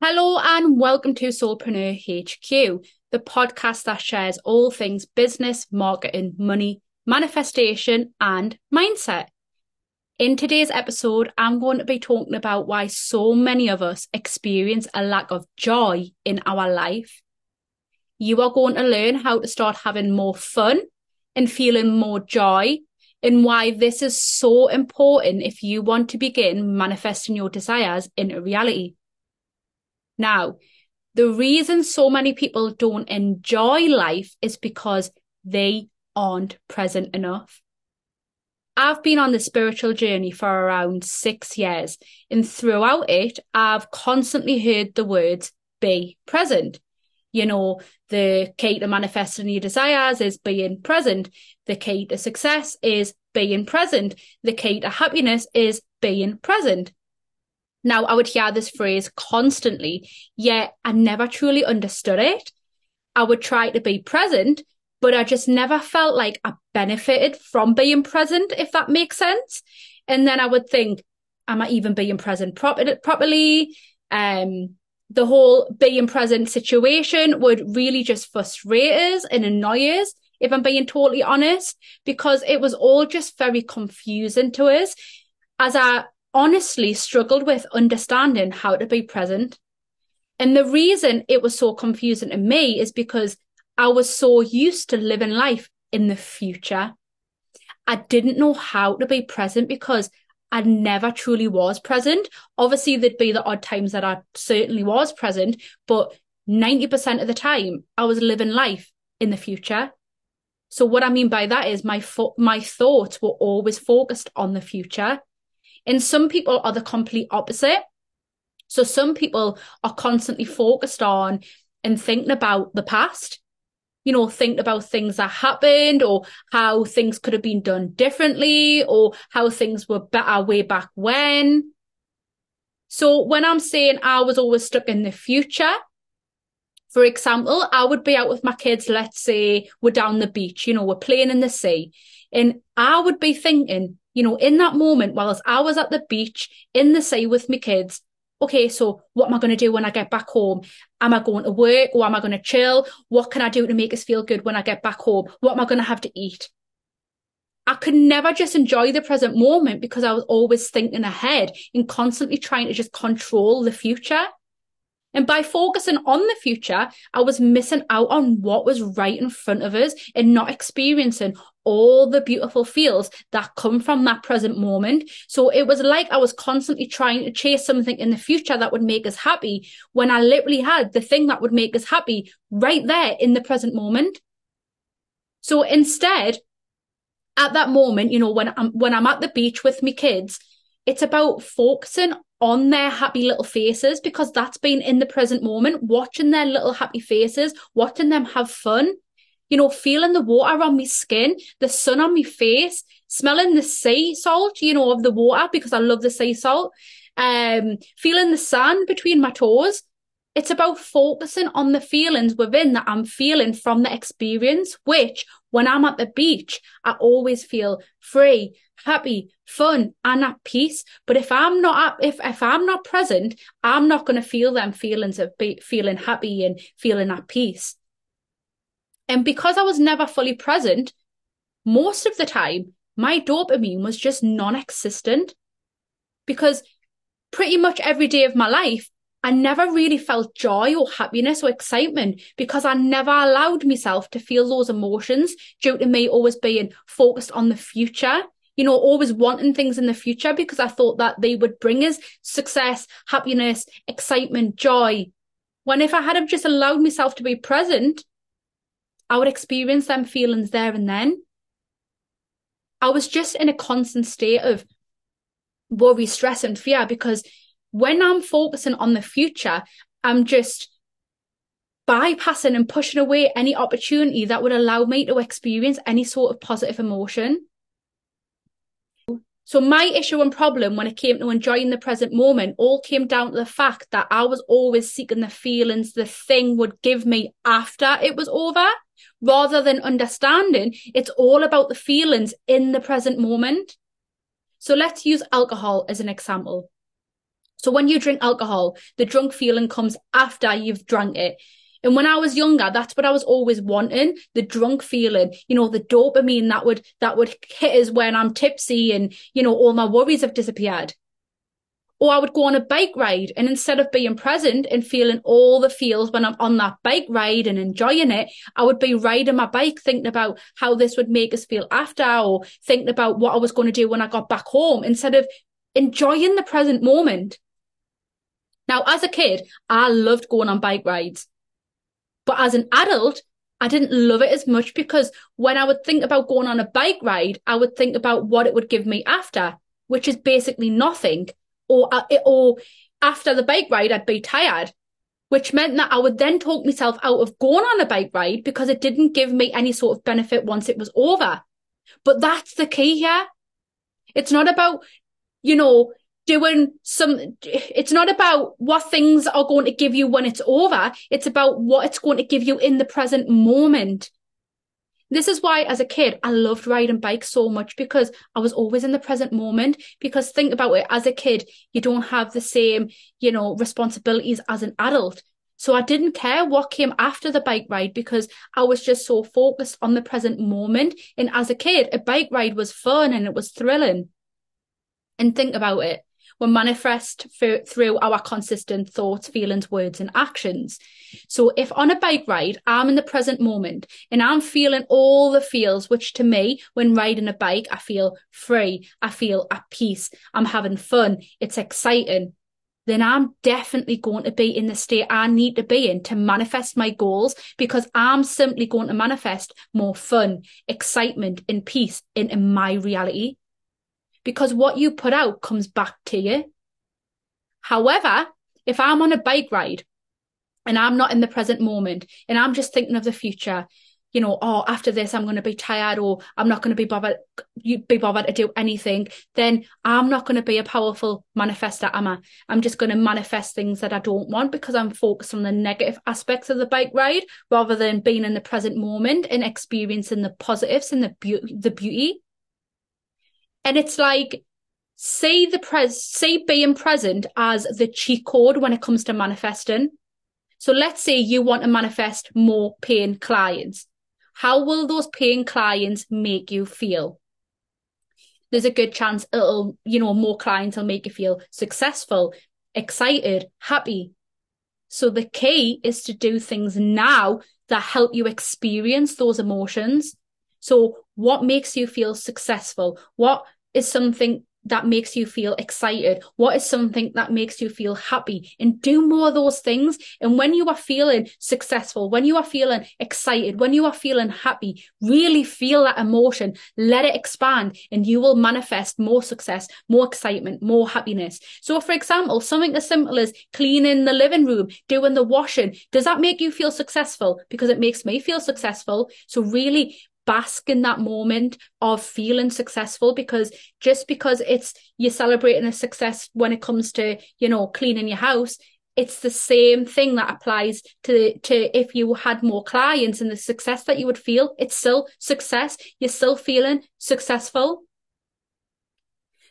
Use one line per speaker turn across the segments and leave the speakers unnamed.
Hello and welcome to Soulpreneur HQ, the podcast that shares all things business, marketing, money, manifestation, and mindset. In today's episode, I'm going to be talking about why so many of us experience a lack of joy in our life. You are going to learn how to start having more fun and feeling more joy and why this is so important if you want to begin manifesting your desires into reality. Now, the reason so many people don't enjoy life is because they aren't present enough. I've been on the spiritual journey for around six years, and throughout it, I've constantly heard the words be present. You know, the key to manifesting your desires is being present. The key to success is being present. The key to happiness is being present. Now, I would hear this phrase constantly, yet I never truly understood it. I would try to be present, but I just never felt like I benefited from being present, if that makes sense. And then I would think, am I even being present proper- properly? Um, the whole being present situation would really just frustrate us and annoy us, if I'm being totally honest, because it was all just very confusing to us. As I honestly struggled with understanding how to be present. And the reason it was so confusing to me is because I was so used to living life in the future. I didn't know how to be present because I never truly was present. Obviously, there'd be the odd times that I certainly was present, but 90% of the time I was living life in the future. So what I mean by that is my fo- my thoughts were always focused on the future. And some people are the complete opposite. So some people are constantly focused on and thinking about the past, you know, thinking about things that happened or how things could have been done differently or how things were better uh, way back when. So when I'm saying I was always stuck in the future, for example, I would be out with my kids, let's say we're down the beach, you know, we're playing in the sea. And I would be thinking, you know, in that moment, whilst I was at the beach in the sea with my kids, okay, so what am I going to do when I get back home? Am I going to work or am I going to chill? What can I do to make us feel good when I get back home? What am I going to have to eat? I could never just enjoy the present moment because I was always thinking ahead and constantly trying to just control the future. And by focusing on the future, I was missing out on what was right in front of us and not experiencing all the beautiful feels that come from that present moment. So it was like I was constantly trying to chase something in the future that would make us happy when I literally had the thing that would make us happy right there in the present moment. So instead, at that moment, you know, when I'm, when I'm at the beach with my kids, it's about focusing on their happy little faces because that's been in the present moment, watching their little happy faces, watching them have fun, you know, feeling the water on my skin, the sun on my face, smelling the sea salt, you know, of the water because I love the sea salt, um, feeling the sand between my toes. It's about focusing on the feelings within that I'm feeling from the experience, which when I'm at the beach, I always feel free, happy, fun, and at peace. But if I'm not if if I'm not present, I'm not going to feel them feelings of be, feeling happy and feeling at peace. And because I was never fully present, most of the time, my dopamine was just non-existent. Because pretty much every day of my life, I never really felt joy or happiness or excitement because I never allowed myself to feel those emotions due to me always being focused on the future, you know, always wanting things in the future because I thought that they would bring us success, happiness, excitement, joy. When if I had have just allowed myself to be present, I would experience them feelings there and then. I was just in a constant state of worry, stress, and fear because when I'm focusing on the future, I'm just bypassing and pushing away any opportunity that would allow me to experience any sort of positive emotion. So my issue and problem when it came to enjoying the present moment all came down to the fact that I was always seeking the feelings the thing would give me after it was over, rather than understanding it's all about the feelings in the present moment. So let's use alcohol as an example So when you drink alcohol, the drunk feeling comes after you've drunk it. And when I was younger, that's what I was always wanting, the drunk feeling, you know, the dopamine that would, that would hit us when I'm tipsy and, you know, all my worries have disappeared. Or I would go on a bike ride and instead of being present and feeling all the feels when I'm on that bike ride and enjoying it, I would be riding my bike thinking about how this would make us feel after or thinking about what I was going to do when I got back home instead of enjoying the present moment. Now, as a kid, I loved going on bike rides. But as an adult, I didn't love it as much because when I would think about going on a bike ride, I would think about what it would give me after, which is basically nothing. Or, uh, or after the bike ride, I'd be tired, which meant that I would then talk myself out of going on a bike ride because it didn't give me any sort of benefit once it was over. But that's the key here. It's not about, you know, doing some, it's not about what things are going to give you when it's over. It's about what it's going to give you in the present moment. This is why as a kid, I loved riding bikes so much because I was always in the present moment. Because think about it, as a kid, you don't have the same, you know, responsibilities as an adult. So I didn't care what came after the bike ride because I was just so focused on the present moment. And as a kid, a bike ride was fun and it was thrilling. And think about it will manifest for, through our consistent thoughts, feelings, words, and actions. So if on a bike ride, I'm in the present moment and I'm feeling all the feels, which to me, when riding a bike, I feel free. I feel at peace. I'm having fun. It's exciting then I'm definitely going to be in the state I need to be in to manifest my goals because I'm simply going to manifest more fun, excitement, and peace into my reality because what you put out comes back to you. However, if I'm on a bike ride and I'm not in the present moment and I'm just thinking of the future, you know, oh, after this, I'm going to be tired or I'm not going to be bothered, be bothered to do anything, then I'm not going to be a powerful manifester, am I? I'm just going to manifest things that I don't want because I'm focused on the negative aspects of the bike ride rather than being in the present moment and experiencing the positives and the beauty, the beauty. And it's like, say the pres, say being present as the cheat code when it comes to manifesting. So let's say you want to manifest more paying clients. How will those paying clients make you feel? There's a good chance it'll, you know, more clients will make you feel successful, excited, happy. So the key is to do things now that help you experience those emotions. So what makes you feel successful? What is something that makes you feel excited? What is something that makes you feel happy? And do more of those things. And when you are feeling successful, when you are feeling excited, when you are feeling happy, really feel that emotion, let it expand, and you will manifest more success, more excitement, more happiness. So, for example, something as simple as cleaning the living room, doing the washing, does that make you feel successful? Because it makes me feel successful. So, really bask in that moment of feeling successful because just because it's you're celebrating a success when it comes to you know cleaning your house it's the same thing that applies to to if you had more clients and the success that you would feel it's still success. You're still feeling successful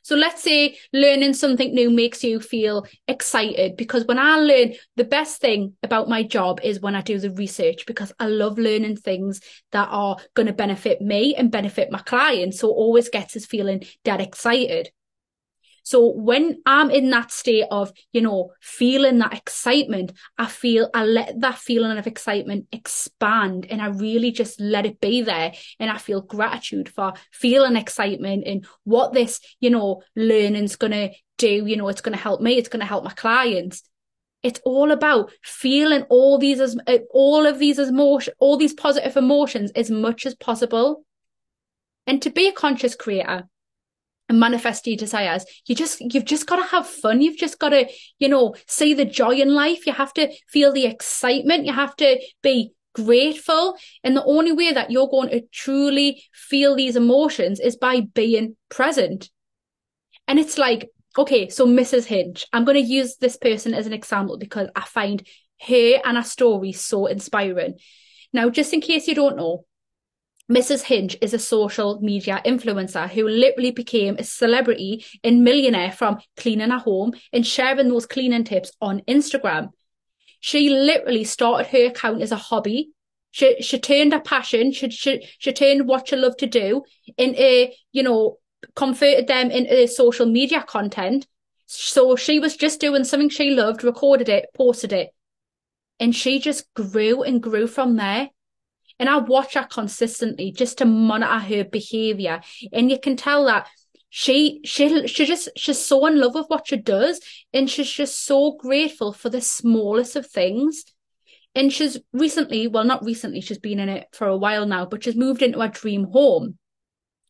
so let's say learning something new makes you feel excited because when I learn, the best thing about my job is when I do the research because I love learning things that are going to benefit me and benefit my clients. So it always gets us feeling that excited. So when I'm in that state of, you know, feeling that excitement, I feel, I let that feeling of excitement expand and I really just let it be there. And I feel gratitude for feeling excitement and what this, you know, learning's going to do. You know, it's going to help me. It's going to help my clients. It's all about feeling all these as eh, all of these emotion, all these positive emotions as much as possible. And to be a conscious creator, manifest your desires. You just you've just got to have fun. You've just got to you know see the joy in life. You have to feel the excitement. You have to be grateful. And the only way that you're going to truly feel these emotions is by being present. And it's like okay so mrs Hinch i'm going to use this person as an example because i find her and her story so inspiring. Now just in case you don't know Mrs. Hinch is a social media influencer who literally became a celebrity and millionaire from cleaning her home and sharing those cleaning tips on Instagram. She literally started her account as a hobby. She she turned her passion, she she, she turned what she loved to do into, you know, converted them into social media content. So she was just doing something she loved, recorded it, posted it. And she just grew and grew from there. And I watch her consistently just to monitor her behavior. And you can tell that she she she just she's so in love with what she does and she's just so grateful for the smallest of things. And she's recently, well, not recently, she's been in it for a while now, but she's moved into a dream home.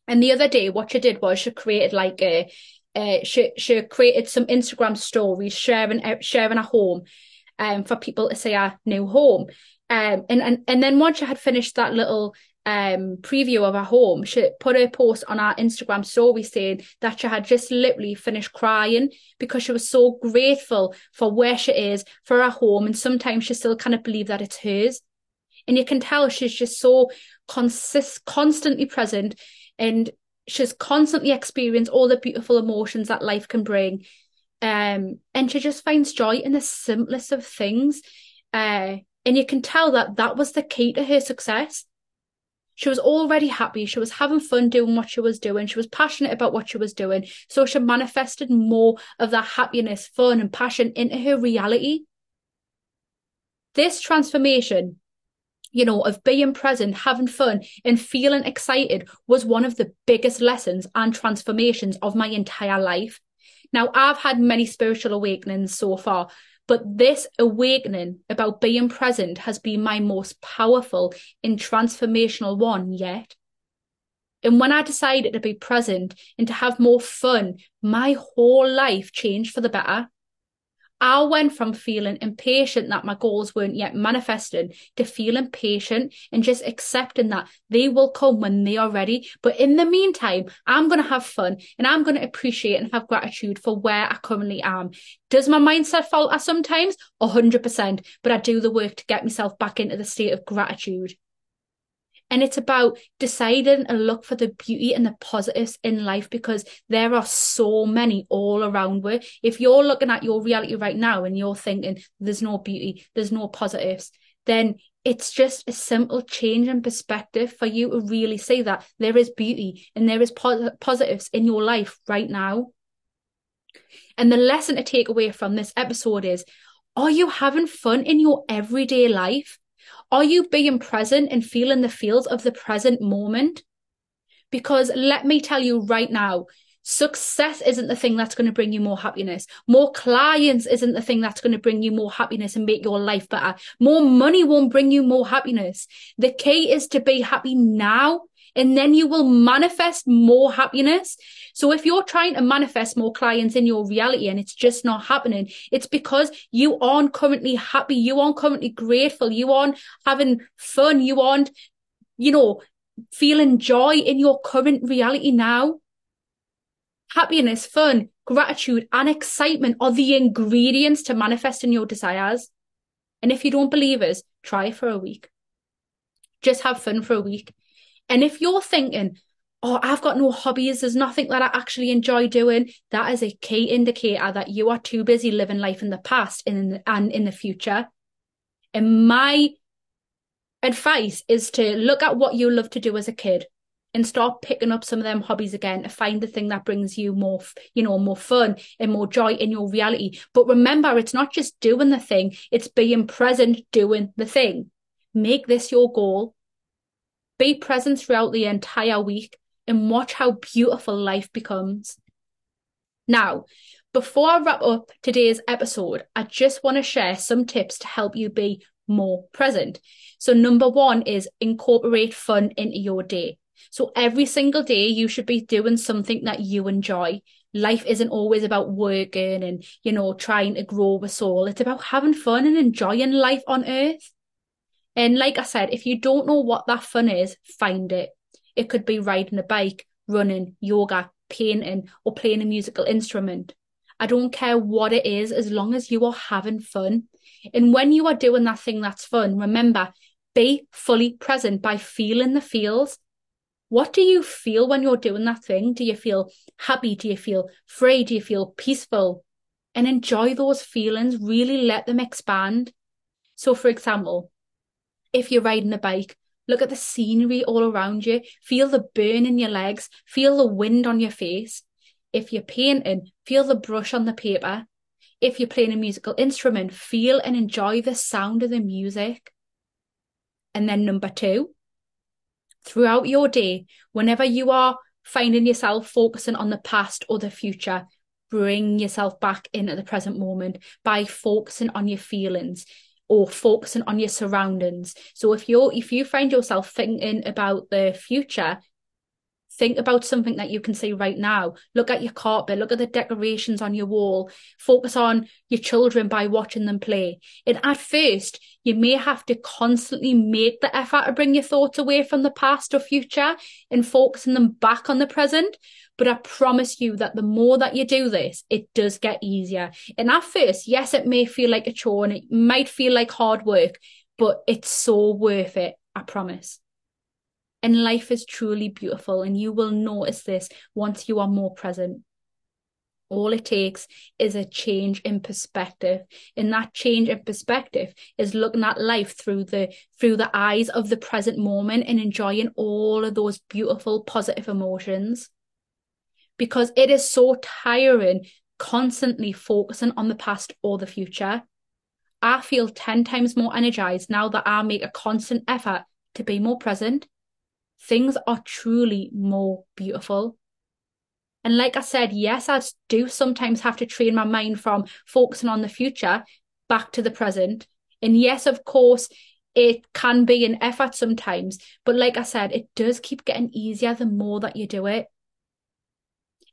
And the other day, what she did was she created like a, uh, she she created some Instagram stories sharing sharing a home, um, for people to see our new home. Um, and, and, and then once she had finished that little um, preview of her home, she put a post on our Instagram story saying that she had just literally finished crying because she was so grateful for where she is, for her home, and sometimes she still cannot believe that it's hers. And you can tell she's just so consist constantly present and she's constantly experienced all the beautiful emotions that life can bring. Um, and she just finds joy in the simplest of things. Uh, and you can tell that that was the key to her success. She was already happy. She was having fun doing what she was doing. She was passionate about what she was doing. So she manifested more of that happiness, fun, and passion into her reality. This transformation, you know, of being present, having fun, and feeling excited was one of the biggest lessons and transformations of my entire life. Now, I've had many spiritual awakenings so far, but this awakening about being present has been my most powerful and transformational one yet. And when I decided to be present and to have more fun, my whole life changed for the better. I went from feeling impatient that my goals weren't yet manifesting to feeling patient and just accepting that they will come when they are ready. But in the meantime, I'm going to have fun and I'm going to appreciate and have gratitude for where I currently am. Does my mindset falter sometimes? 100%. But I do the work to get myself back into the state of gratitude. And it's about deciding and look for the beauty and the positives in life because there are so many all around where if you're looking at your reality right now and you're thinking there's no beauty, there's no positives, then it's just a simple change in perspective for you to really see that there is beauty and there is pos- positives in your life right now. And the lesson to take away from this episode is are you having fun in your everyday life? Are you being present and feeling the feels of the present moment? Because let me tell you right now, success isn't the thing that's going to bring you more happiness. More clients isn't the thing that's going to bring you more happiness and make your life better. More money won't bring you more happiness. The key is to be happy now and then you will manifest more happiness. So if you're trying to manifest more clients in your reality and it's just not happening, it's because you aren't currently happy. You aren't currently grateful. You aren't having fun. You aren't, you know, feeling joy in your current reality now. Happiness, fun, gratitude, and excitement are the ingredients to manifesting your desires. And if you don't believe us, try for a week. Just have fun for a week. And if you're thinking, oh, I've got no hobbies, there's nothing that I actually enjoy doing, that is a key indicator that you are too busy living life in the past and in the, and in the future. And my advice is to look at what you love to do as a kid and start picking up some of them hobbies again to find the thing that brings you more you know more fun and more joy in your reality. But remember it's not just doing the thing it's being present doing the thing. Make this your goal be present throughout the entire week and watch how beautiful life becomes. Now, before I wrap up today's episode, I just want to share some tips to help you be more present. So, number one is incorporate fun into your day. So, every single day, you should be doing something that you enjoy. Life isn't always about working and, you know, trying to grow a soul. It's about having fun and enjoying life on earth. And like I said, if you don't know what that fun is, find it. It could be riding a bike, running, yoga, painting, or playing a musical instrument. I don't care what it is as long as you are having fun. And when you are doing that thing that's fun, remember, be fully present by feeling the feels What do you feel when you're doing that thing? Do you feel happy? Do you feel free? Do you feel peaceful? And enjoy those feelings, really let them expand. So, for example, if you're riding a bike, look at the scenery all around you, feel the burn in your legs, feel the wind on your face. If you're painting, feel the brush on the paper. If you're playing a musical instrument, feel and enjoy the sound of the music. And then number two, throughout your day, whenever you are finding yourself focusing on the past or the future, bring yourself back in at the present moment by focusing on your feelings or focusing on your surroundings. So if you're if you find yourself thinking about the future, Think about something that you can see right now. Look at your carpet, look at the decorations on your wall. Focus on your children by watching them play. And at first, you may have to constantly make the effort to bring your thoughts away from the past or future and focusing them back on the present. But I promise you that the more that you do this, it does get easier. And at first, yes, it may feel like a chore and it might feel like hard work, but it's so worth it. I promise. And life is truly beautiful, and you will notice this once you are more present. All it takes is a change in perspective. And that change in perspective is looking at life through the through the eyes of the present moment and enjoying all of those beautiful positive emotions. Because it is so tiring constantly focusing on the past or the future. I feel 10 times more energized now that I make a constant effort to be more present things are truly more beautiful. And like I said, yes, I do sometimes have to train my mind from focusing on the future back to the present. And yes, of course, it can be an effort sometimes. But like I said, it does keep getting easier the more that you do it.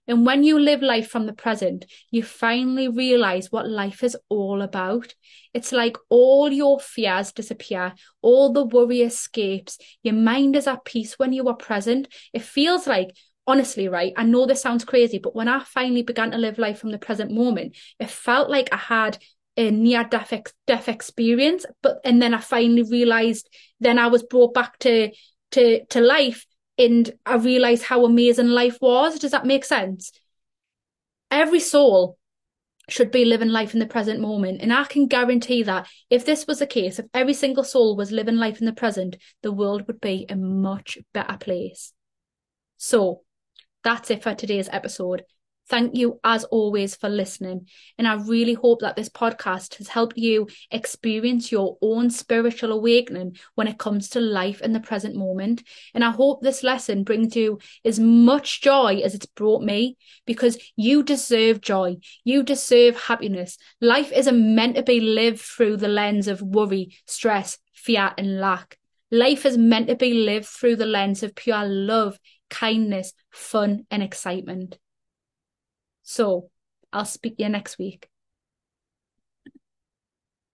And when you live life from the present, you finally realize what life is all about. It's like all your fears disappear, all the worry escapes. Your mind is at peace when you are present. It feels like, honestly, right? I know this sounds crazy, but when I finally began to live life from the present moment, it felt like I had a near death, ex- death experience. But, and then I finally realized, then I was brought back to, to, to life and I realized how amazing life was. Does that make sense? Every soul should be living life in the present moment. And I can guarantee that if this was the case, if every single soul was living life in the present, the world would be a much better place. So that's it for today's episode. Thank you, as always, for listening. And I really hope that this podcast has helped you experience your own spiritual awakening when it comes to life in the present moment. And I hope this lesson brings you as much joy as it's brought me because you deserve joy. You deserve happiness. Life isn't meant to be lived through the lens of worry, stress, fear, and lack. Life is meant to be lived through the lens of pure love, kindness, fun, and excitement. So I'll speak to you next week.